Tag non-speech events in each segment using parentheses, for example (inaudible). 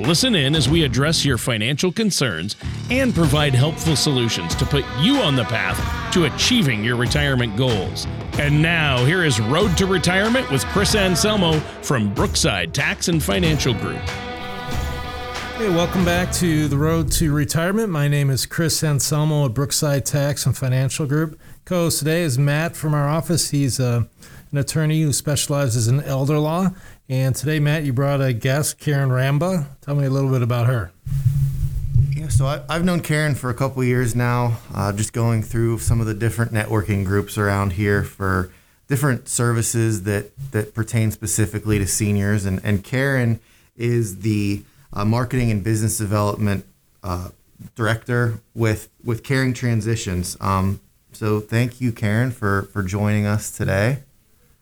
Listen in as we address your financial concerns and provide helpful solutions to put you on the path to achieving your retirement goals. And now, here is Road to Retirement with Chris Anselmo from Brookside Tax and Financial Group. Hey, welcome back to the Road to Retirement. My name is Chris Anselmo at Brookside Tax and Financial Group. Co-host today is Matt from our office. He's uh, an attorney who specializes in elder law. And today, Matt, you brought a guest, Karen Ramba. Tell me a little bit about her. Yeah, so I, have known Karen for a couple years now, uh, just going through some of the different networking groups around here for different services that, that pertain specifically to seniors. And, and Karen is the uh, marketing and business development uh, director with, with Caring Transitions. Um, so thank you, Karen, for, for joining us today.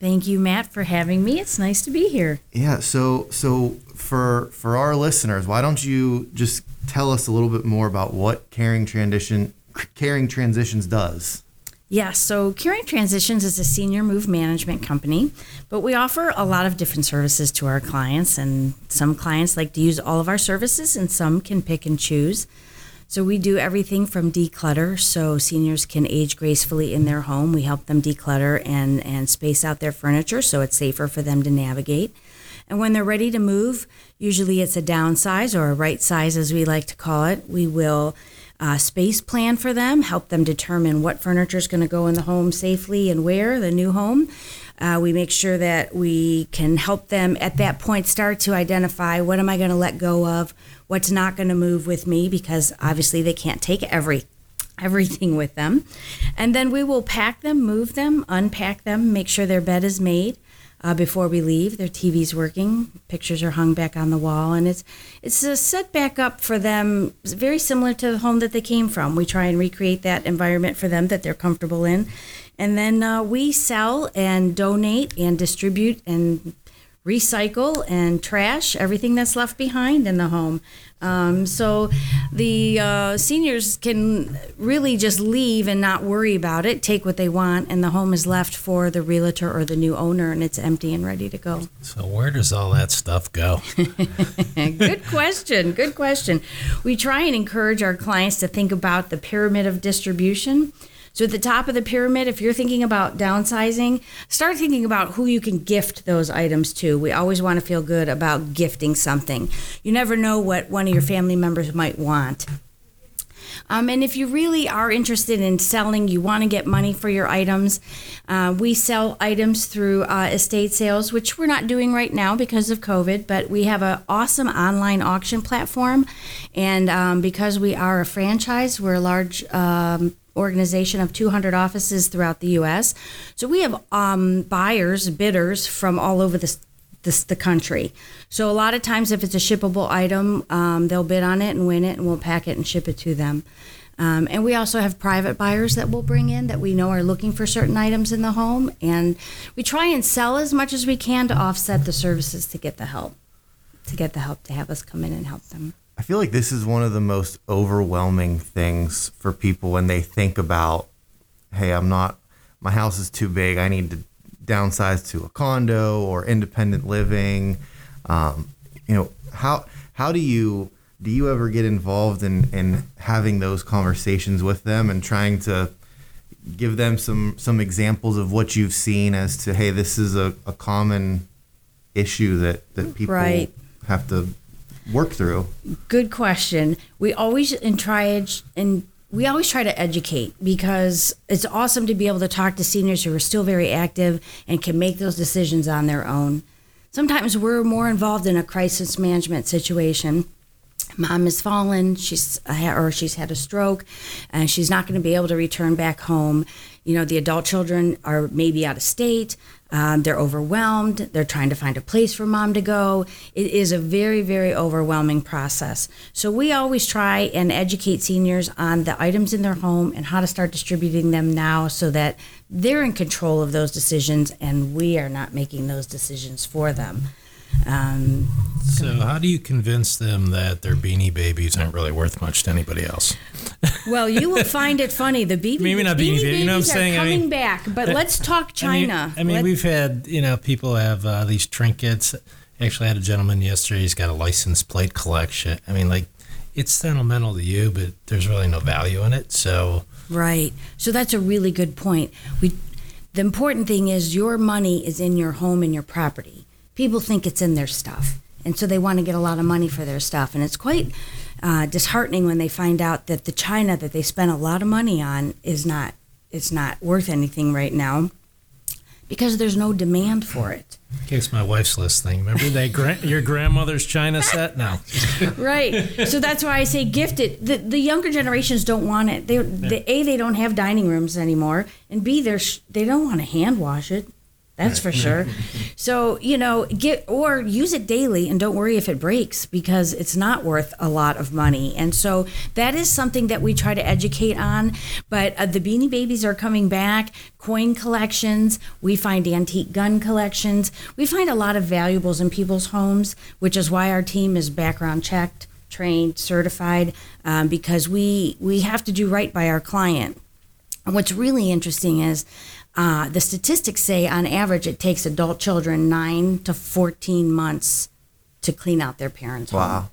Thank you, Matt, for having me. It's nice to be here. Yeah. So, so for for our listeners, why don't you just tell us a little bit more about what Caring Transition Caring Transitions does? Yeah, so Caring Transitions is a senior move management company, but we offer a lot of different services to our clients, and some clients like to use all of our services, and some can pick and choose. So we do everything from declutter so seniors can age gracefully in their home. We help them declutter and, and space out their furniture so it's safer for them to navigate. And when they're ready to move, usually it's a downsize or a right size, as we like to call it. We will uh, space plan for them, help them determine what furniture is going to go in the home safely and where, the new home. Uh, we make sure that we can help them at that point start to identify what am I going to let go of, what's not going to move with me, because obviously they can't take every everything with them. And then we will pack them, move them, unpack them, make sure their bed is made. Uh, before we leave, their TV's working, pictures are hung back on the wall, and it's it's a set back up for them, very similar to the home that they came from. We try and recreate that environment for them that they're comfortable in, and then uh, we sell and donate and distribute and recycle and trash everything that's left behind in the home. Um, so the uh, seniors can really just leave and not worry about it, take what they want, and the home is left for the realtor or the new owner, and it's empty and ready to go. So where does all that stuff go? (laughs) good question. Good question. We try and encourage our clients to think about the pyramid of distribution. So at the top of the pyramid, if you're thinking about downsizing, start thinking about who you can gift those items to. We always want to feel good about gifting something. You never know what one of your family members might want. Um, and if you really are interested in selling, you want to get money for your items, uh, we sell items through uh, estate sales, which we're not doing right now because of COVID, but we have an awesome online auction platform. And um, because we are a franchise, we're a large um, organization of 200 offices throughout the U.S. So we have um, buyers, bidders from all over the, the, the, country. So a lot of times, if it's a shippable item, um, they'll bid on it and win it, and we'll pack it and ship it to them. Um, and we also have private buyers that we'll bring in that we know are looking for certain items in the home. And we try and sell as much as we can to offset the services to get the help, to get the help to have us come in and help them. I feel like this is one of the most overwhelming things for people when they think about, hey, I'm not, my house is too big. I need to downsize to a condo or independent living. Um, you know, how how do you do you ever get involved in in having those conversations with them and trying to give them some some examples of what you've seen as to hey, this is a, a common issue that that people right. have to work through? Good question. We always and try and we always try to educate because it's awesome to be able to talk to seniors who are still very active and can make those decisions on their own. Sometimes we're more involved in a crisis management situation. Mom has fallen, she's uh, or she's had a stroke, and she's not going to be able to return back home. You know, the adult children are maybe out of state. Um, they're overwhelmed. They're trying to find a place for mom to go. It is a very, very overwhelming process. So we always try and educate seniors on the items in their home and how to start distributing them now so that they're in control of those decisions and we are not making those decisions for them. Um, So, how do you convince them that their beanie babies aren't really worth much to anybody else? well, you will find it funny. The BB, Maybe not Beanie Beanie Baby, you know what I'm Babies saying? are I coming mean- back, but let's talk China. I mean, I mean we've had you know people have uh, these trinkets. Actually, I had a gentleman yesterday. He's got a license plate collection. I mean, like it's sentimental to you, but there's really no value in it. So Right. So that's a really good point. We, the important thing is your money is in your home and your property. People think it's in their stuff, and so they want to get a lot of money for their stuff, and it's quite uh, disheartening when they find out that the china that they spent a lot of money on is not it's not worth anything right now because there's no demand for it. in case my wife's listening, remember that gra- your grandmother's china set? now. (laughs) right. So that's why I say gift it. The, the younger generations don't want it. They, the, a they don't have dining rooms anymore, and b they're sh- they don't want to hand wash it. That's for sure. (laughs) So you know, get or use it daily, and don't worry if it breaks because it's not worth a lot of money. And so that is something that we try to educate on. But uh, the Beanie Babies are coming back. Coin collections. We find antique gun collections. We find a lot of valuables in people's homes, which is why our team is background checked, trained, certified, um, because we we have to do right by our client. And what's really interesting is uh, the statistics say on average it takes adult children nine to 14 months to clean out their parents' home. Wow.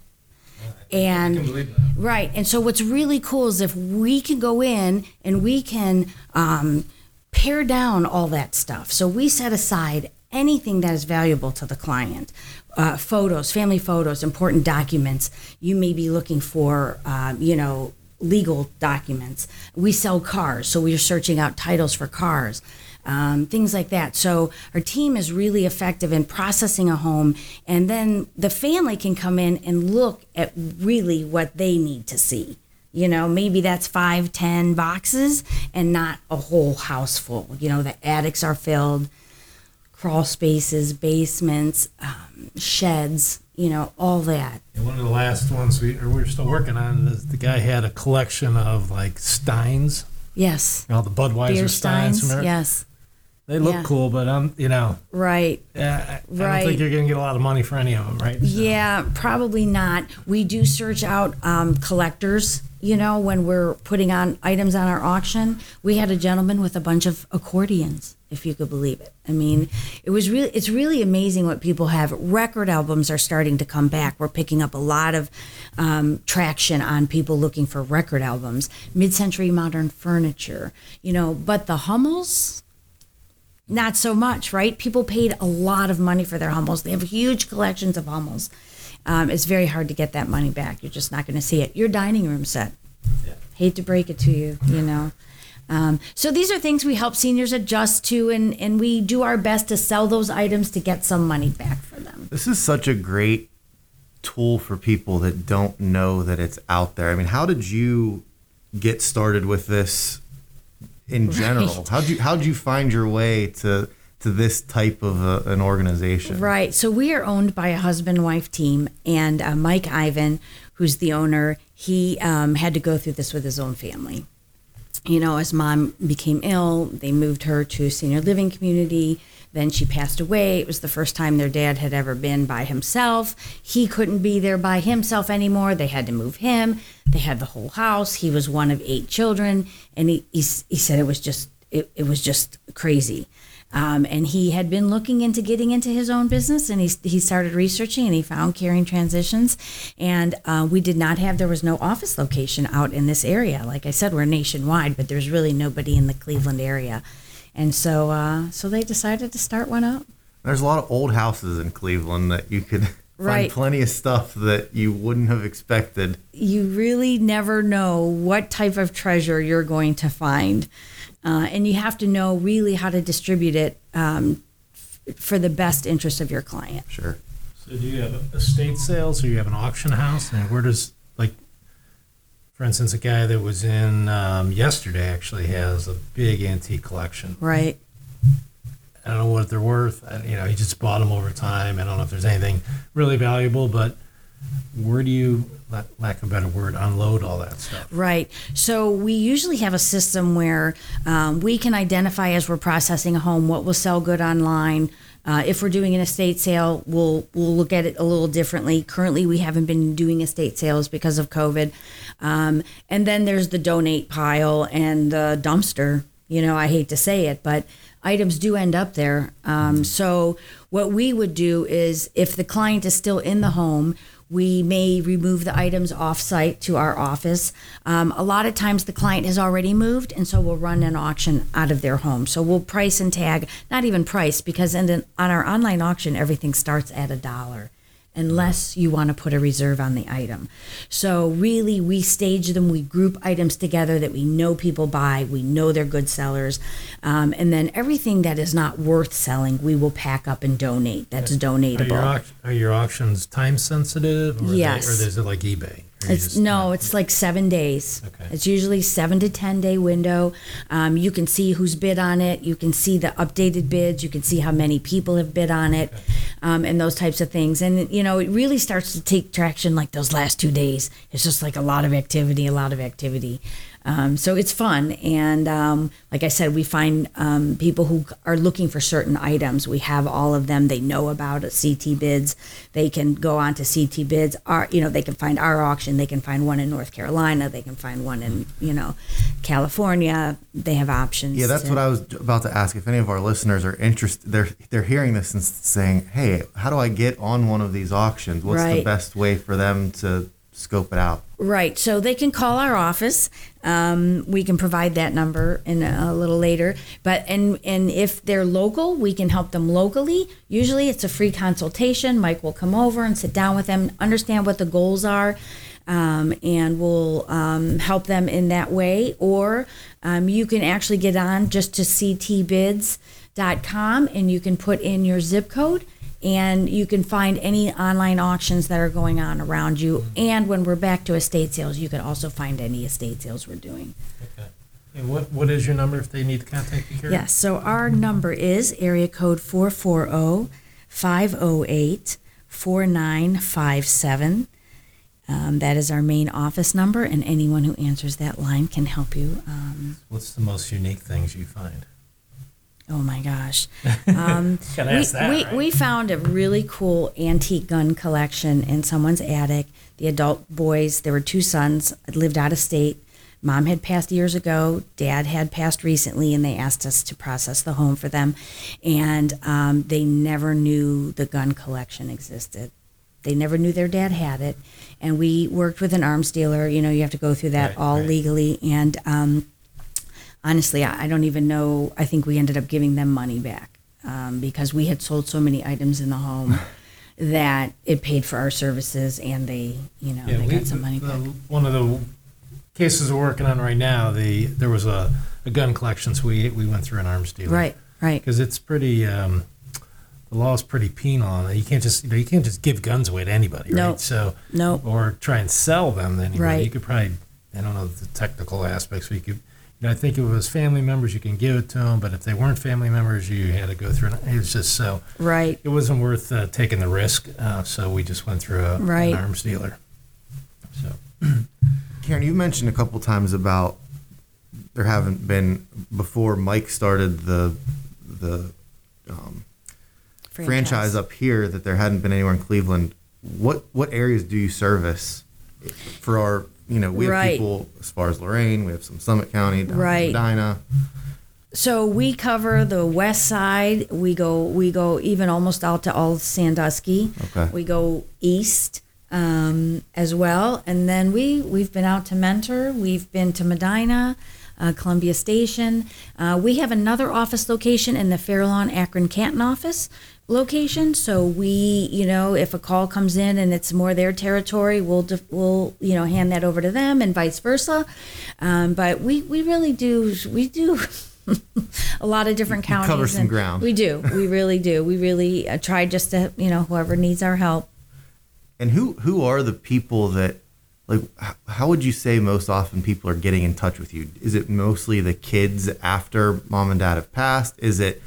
And right, and so what's really cool is if we can go in and we can um, pare down all that stuff. So we set aside anything that is valuable to the client. Uh, photos, family photos, important documents. You may be looking for, um, you know, legal documents. We sell cars, so we're searching out titles for cars, um, things like that. So our team is really effective in processing a home, and then the family can come in and look at really what they need to see. You know, maybe that's five, ten boxes, and not a whole house full. You know, the attics are filled, crawl spaces, basements, um, sheds. You know, all that. And one of the last ones we, or we were still working on, the, the guy had a collection of like Steins, Yes. you know, the Budweiser Beer Steins. steins. remember? Yes. They look Yeah. cool, but I'm, you know, Right. uh, I, I don't think you're going to get a lot of money for any of them, right? So- Yeah, probably not. We do search out um, collectors. You know, when we're putting on items on our auction, we had a gentleman with a bunch of accordions, if you could believe it. I mean, it was really it's really amazing what people have. Record albums are starting to come back. We're picking up a lot of um, traction on people looking for record albums, mid-century modern furniture. You know, but the Hummels, not so much, right? People paid a lot of money for their Hummels. They have huge collections of Hummels. Um, it's very hard to get that money back. You're just not going to see it. Your dining room set. Hate to break it to you, you know. Um, so these are things we help seniors adjust to, and, and we do our best to sell those items to get some money back for them. This is such a great tool for people that don't know that it's out there. I mean, how did you get started with this in general? Right. How'd you how'd you find your way to to this type of a, an organization? Right. So we are owned by a husband wife team, and uh, Mike Ivan, who's the owner, he um, had to go through this with his own family. You know, as mom became ill, they moved her to a senior living community. Then she passed away. It was the first time their dad had ever been by himself. He couldn't be there by himself anymore. They had to move him. They had the whole house. He was one of eight children, and he he, he said it was just it, it was just crazy. Um, and he had been looking into getting into his own business, and he he started researching, and he found Caring Transitions. And uh, we did not have there was no office location out in this area. Like I said, we're nationwide, but there's really nobody in the Cleveland area. And so uh, so they decided to start one up. There's a lot of old houses in Cleveland that you could (laughs) Right. find plenty of stuff that you wouldn't have expected. you really never know what type of treasure you're going to find. Uh, and you have to know really how to distribute it um, f- for the best interest of your client. Sure. So do you have estate sales or you have an auction house? And where does like, for instance, a guy that was in um, yesterday actually has a big antique collection. Right. I don't know what they're worth. I, you know, he just bought them over time. I don't know if there's anything really valuable, but where do you, lack of a better word, unload all that stuff? Right. So we usually have a system where um, we can identify as we're processing a home what will sell good online. Uh, if we're doing an estate sale, we'll we'll look at it a little differently. Currently, we haven't been doing estate sales because of COVID. Um, and then there's the donate pile and the dumpster. You know, I hate to say it, but items do end up there. Um, so what we would do is, if the client is still in the home, we may remove the items off site to our office. Um, a lot of times the client has already moved, and so we'll run an auction out of their home. So we'll price and tag, not even price, because in on our online auction, everything starts at a dollar unless you want to put a reserve on the item. So really we stage them, we group items together that we know people buy, we know they're good sellers. Um, and then everything that is not worth selling, we will pack up and donate. That's Are your, donatable. are your auctions time sensitive? Or Yes. They, or is it like eBay? It's no, it's like seven days. Okay. It's usually seven to ten day window. Um, you can see who's bid on it. You can see the updated bids. You can see how many people have bid on it, um, and those types of things. And you know, it really starts to take traction like those last two days. It's just like a lot of activity, a lot of activity. Um, so it's fun, and um, like I said, we find um, people who are looking for certain items. We have all of them. They know about CT bids. They can go on to CT bids. Our, you know, they can find our auction. They can find one in North Carolina. They can find one in you know California. They have options. Yeah, that's to- what I was about to ask. If any of our listeners are interested, they're they're hearing this and saying, "Hey, how do I get on one of these auctions? What's the best way for them to scope it out?" Right. So they can call our office. Um, we can provide that number in a, a little later. But and and if they're local, we can help them locally. Usually, it's a free consultation. Mike will come over and sit down with them, understand what the goals are, um, and we'll um, help them in that way. Or um, you can actually get on just to ctbids.com and you can put in your zip code and you can find any online auctions that are going on around you. And when we're back to estate sales, you can also find any estate sales we're doing. Okay. And what, what is your number if they need to contact you, Carrie? Yes, so our number is area code 440 508 4957. Um, That is our main office number, and anyone who answers that line can help you. Um, What's the most unique things you find? Oh my gosh. (laughs) Um, we, ask that, we, right? we found a really cool antique gun collection in someone's attic. The adult boys, there were two sons, lived out of state. Mom had passed years ago. Dad had passed recently, and they asked us to process the home for them. And um, they never knew the gun collection existed. They never knew their dad had it. And we worked with an arms dealer. You know, you have to go through that Right, all right. legally. And um, honestly, I I don't even know. I think we ended up giving them money back um, because we had sold so many items in the home (laughs) that it paid for our services, and they, you know, they we- got some money the- back. One of the cases we're working on right now, the there was a, a gun collection, so we we went through an arms dealer. Right, right, Because it's pretty, um, the law is pretty penal on it. You can't just you, know, you can't just give guns away to anybody, No. right? So no, or try and sell them to anybody. Right. You could probably, I don't know the technical aspects, but you could, you know, I think if it was family members, you can give it to them, but if they weren't family members, you had to go through. An, it was just so right, it wasn't worth uh, taking the risk. Uh, so we just went through a, Right. an arms dealer. So (clears throat) Karen, you mentioned a couple times about there haven't been before Mike started the the um, franchise. up here that there hadn't been anywhere in Cleveland. What what areas do you service for our you know we have Right. people as far as Lorain, we have some Summit County, down Right. Medina. So we cover the west side. We go we go even almost out to all Sandusky. Okay. We go east um, as well, and then we we've been out to Mentor. We've been to Medina, uh, Columbia Station. Uh, we have another office location in the Fairlawn Akron Canton office location. So we, you know, if a call comes in and it's more their territory, we'll def- we'll you know hand that over to them and vice versa. Um, but we we really do we do. (laughs) a lot of different counties. cover some ground. We do. We really do. We really uh, try just to, you know, whoever needs our help. And who who are the people that like how would you say most often people are getting in touch with you? Is it mostly the kids after mom and dad have passed? Is it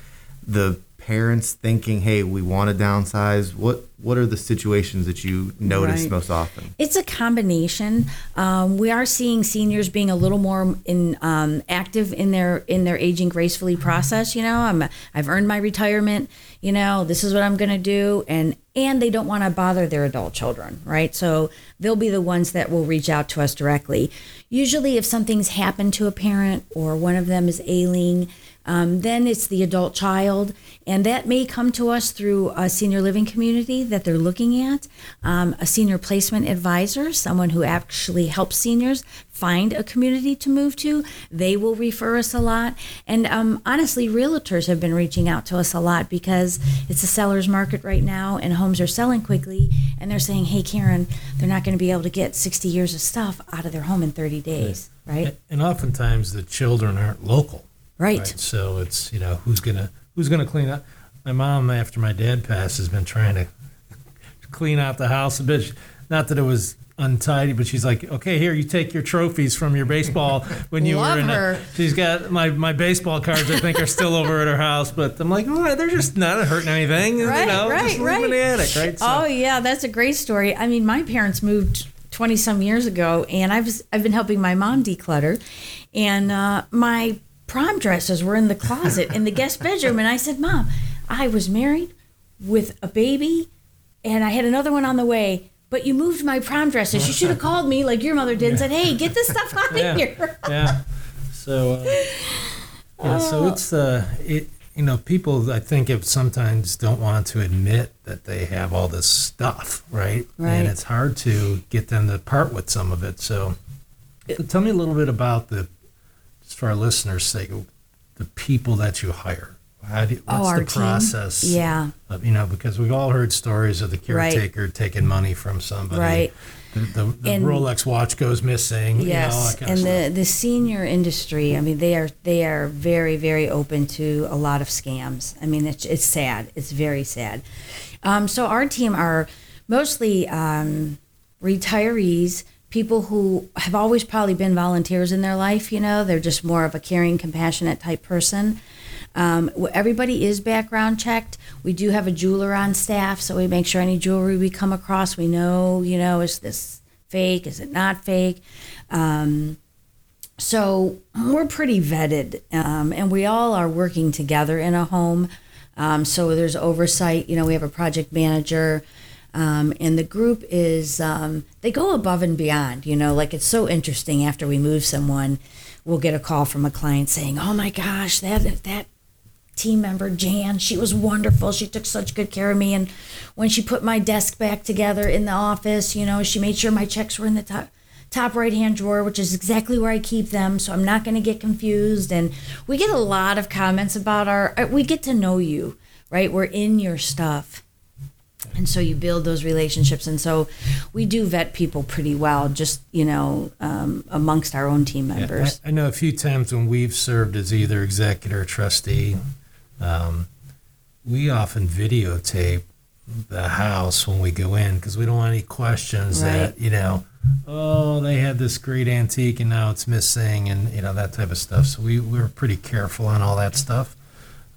the parents thinking, "Hey, we want to downsize"? What what are the situations that you notice Right. most often? It's a combination. Um, we are seeing seniors being a little more in um, active in their in their aging gracefully process. You know, I'm I've earned my retirement. You know, this is what I'm going to do, and and they don't want to bother their adult children, right? So they'll be the ones that will reach out to us directly. Usually, if something's happened to a parent or one of them is ailing. Um, then it's the adult child, and that may come to us through a senior living community that they're looking at, um, a senior placement advisor, someone who actually helps seniors find a community to move to. They will refer us a lot, and um, honestly, realtors have been reaching out to us a lot because it's a seller's market right now, and homes are selling quickly, and they're saying, "Hey, Karen, they're not going to be able to get 60 years of stuff out of their home in 30 days." Right? And oftentimes the children aren't local. Right. So it's you know who's gonna who's gonna clean up. My mom, after my dad passed, has been trying to clean out the house a bit. Not that it was untidy, but she's like, okay, here you take your trophies from your baseball (laughs) when you Love were in. her. A, she's got my my baseball cards. I think are still over at her house, but I'm like, oh, they're just not hurting anything. you know, right, them in the attic, right? So- Oh yeah, that's a great story. I mean, my parents moved twenty some years ago, and I've I've been helping my mom declutter, and uh, my prom dresses were in the closet in the guest bedroom, and I said, "Mom, I was married with a baby, and I had another one on the way." But you moved my prom dresses. You should have (laughs) called me like your mother did and said, "Hey, get this stuff out of Yeah. here." yeah. So, uh, yeah, so it's uh, it. You know, people I think have sometimes don't want to admit that they have all this stuff, right? Right. And it's hard to get them to part with some of it. So, so tell me a little bit about the, just for our listeners' sake, the people that you hire. How do you, what's Oh, our the team? process? Yeah. Of, you know, because we've all heard stories of the Right. caretaker taking money from somebody. Right. The, the, the And- Rolex watch goes missing. you know, Yes, that kind and the the senior industry. I mean, they are they are very very open to a lot of scams. I mean, it's it's sad. It's very sad. Um, so our team are mostly um, retirees, people who have always probably been volunteers in their life. You know, they're just more of a caring, compassionate type person. Um, everybody is background checked. We do have a jeweler on staff, so we make sure any jewelry we come across, we know, you know, is this fake? Is it not fake? Um, so we're pretty vetted, um, and we all are working together in a home. Um, so there's oversight. You know, we have a project manager, um, and the group is um, they go above and beyond. You know, like it's so interesting. After we move someone, we'll get a call from a client saying, "Oh my gosh, that that team member Jan. She was wonderful. She took such good care of me. And when she put my desk back together in the office, you know, she made sure my checks were in the top top right hand drawer, which is exactly where I keep them. So I'm not going to get confused. And we get a lot of comments about our. uh, We get to know you, right? We're in your stuff. And so you build those relationships, and so we do vet people pretty well, just you know, um, amongst our own team Yeah, members. I, I know a few times when we've served as either executor or trustee, um, we often videotape the house when we go in because we don't want any questions that you know, oh, they had this great antique and now it's missing, and you know that type of stuff. So we we're pretty careful on all that stuff.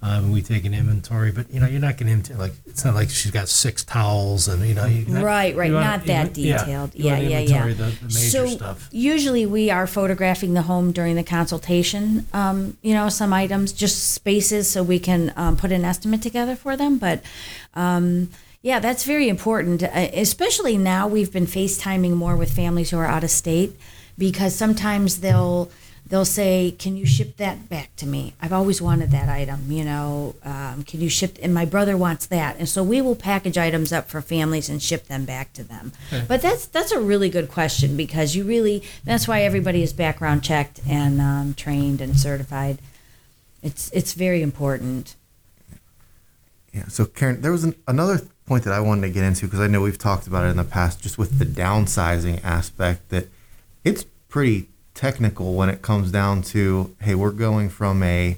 Um, we take an inventory, but you know, you're not going to like. It's not like she's got six towels, and you know, you Right, right, you wanna- not you that want- yeah, detailed. you Yeah, wanna yeah, yeah. The, the major so stuff. usually we are photographing the home during the consultation. Um, you know, some items, just spaces, so we can um, put an estimate together for them. But um, yeah, that's very important, uh, especially now. We've been FaceTiming more with families who are out of state because sometimes they'll they'll say, "Can you ship that back to me? I've always wanted that item. You know, um, can you ship?" And my brother wants that, and so we will package items up for families and ship them back to them. But that's that's a really good question because you really that's why everybody is background checked and um, trained and certified. It's it's very important. Yeah. So Karen, there was an, another point that I wanted to get into because I know we've talked about it in the past, just with the downsizing aspect. That it's pretty technical when it comes down to, hey, we're going from a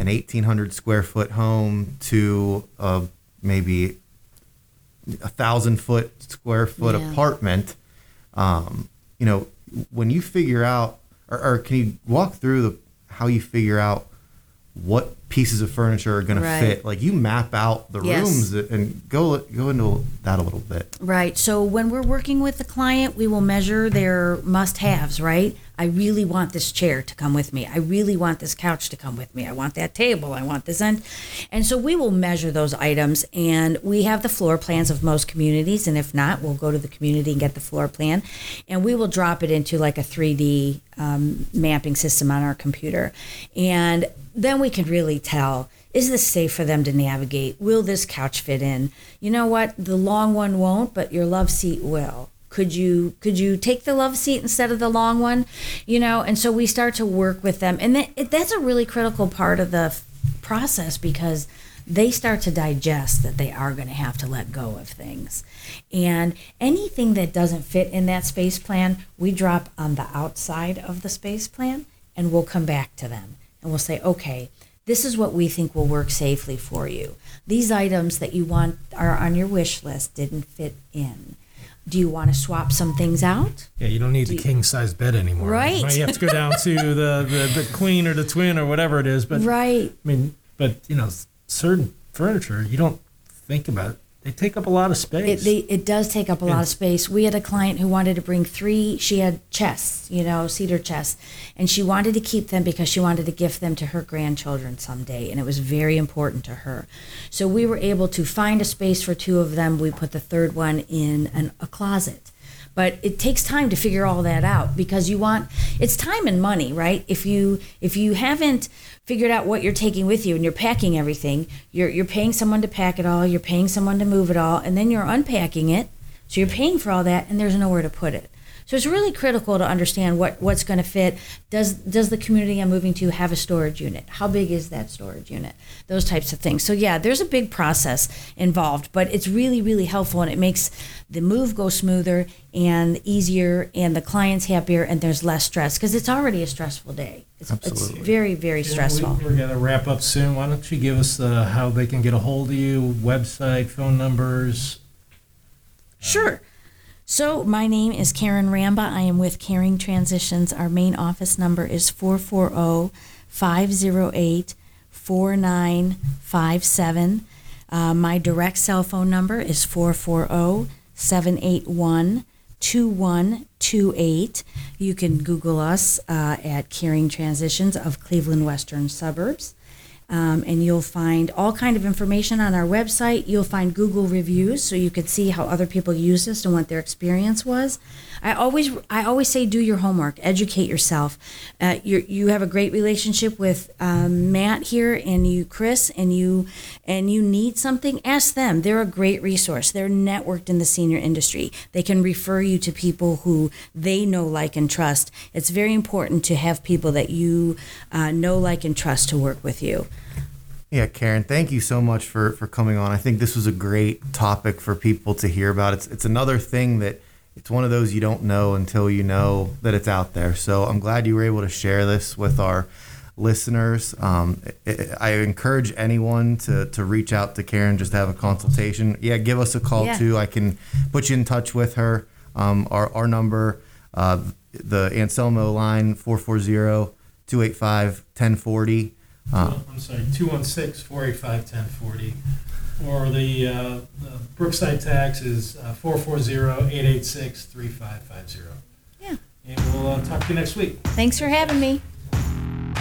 an 1,800 square foot home to a maybe a thousand foot square foot Yeah. apartment. Um, you know, when you figure out, or, or can you walk through the how you figure out what pieces of furniture are going Right. to fit. Like you map out the Yes. rooms and go go into that a little bit. Right. So when we're working with the client, we will measure their must haves, right? I really want this chair to come with me. I really want this couch to come with me. I want that table. I want this end. And so we will measure those items and we have the floor plans of most communities. And if not, we'll go to the community and get the floor plan and we will drop it into like a 3D um, mapping system on our computer. And then we can really tell is this safe for them to navigate? Will this couch fit in? You know what? The long one won't, but your love seat will. Could you could you take the love seat instead of the long one? You know, and so we start to work with them, and that, that's a really critical part of the process because they start to digest that they are going to have to let go of things. And anything that doesn't fit in that space plan, we drop on the outside of the space plan and we'll come back to them and we'll say, okay, this is what we think will work safely for you. These items that you want are on your wish list didn't fit in. Do you want to swap some things out? Yeah, you don't need the king size bed anymore. Right. You have to go down to (laughs) the, the, the queen or the twin or whatever it is. But Right. I mean, but you know, certain furniture you don't think about. They take up a lot of It, space. they, it does take up a lot of space. We had a client who wanted to bring three, she had chests, you know, cedar chests, and she wanted to keep them because she wanted to gift them to her grandchildren someday, and it was very important to her. So we were able to find a space for two of them. We put the third one in an, a closet. But it takes time to figure all that out because you want it's time and money, right? If you if you haven't figured out what you're taking with you and you're packing everything, you're you're paying someone to pack it all, you're paying someone to move it all, and then you're unpacking it. So you're paying for all that and there's nowhere to put it. So it's really critical to understand what, what's going to fit. Does does the community I'm moving to have a storage unit? How big is that storage unit? Those types of things. So yeah, there's a big process involved, but it's really really helpful and it makes the move go smoother and easier, and the clients happier, and there's less stress because it's already a stressful day. It's, it's Absolutely. very very stressful. We, are gonna wrap up soon. Why don't you give us uh, how they can get a hold of you, website, phone numbers? Sure. So, my name is Karen Ramba. I am with Caring Transitions. Our main office number is 440 508 4957. Uh, My direct cell phone number is 440 781 2128. You can Google us uh, at Caring Transitions of Cleveland Western Suburbs. Um, and you'll find all kind of information on our website. You'll find Google reviews, so you could see how other people use this and what their experience was. I always, I always say, do your homework, educate yourself. Uh, you you have a great relationship with um, Matt here and you, Chris, and you, and you need something. Ask them. They're a great resource. They're networked in the senior industry. They can refer you to people who they know, like, and trust. It's very important to have people that you uh, know, like, and trust to work with you. Yeah, Karen, thank you so much for for coming on. I think this was a great topic for people to hear about. It's it's another thing that it's one of those you don't know until you know that it's out there. So I'm glad you were able to share this with our listeners. Um, I, I encourage anyone to to reach out to Karen just to have a consultation. Yeah, give us a call Yeah. too. I can put you in touch with her. Um, our our number, uh, the Anselmo line 440 285 1040. Uh, I'm sorry, 216 485 1040. Or the, uh, the Brookside tax is uh, 440 886 3550. Yeah. And we'll uh, talk to you next week. Thanks for having me.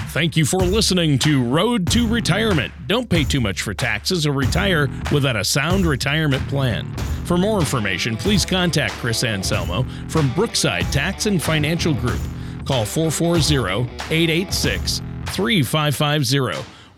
Thank you for listening to Road to Retirement. Don't pay too much for taxes or retire without a sound retirement plan. For more information, please contact Chris Anselmo from Brookside Tax and Financial Group. Call 440 886 3550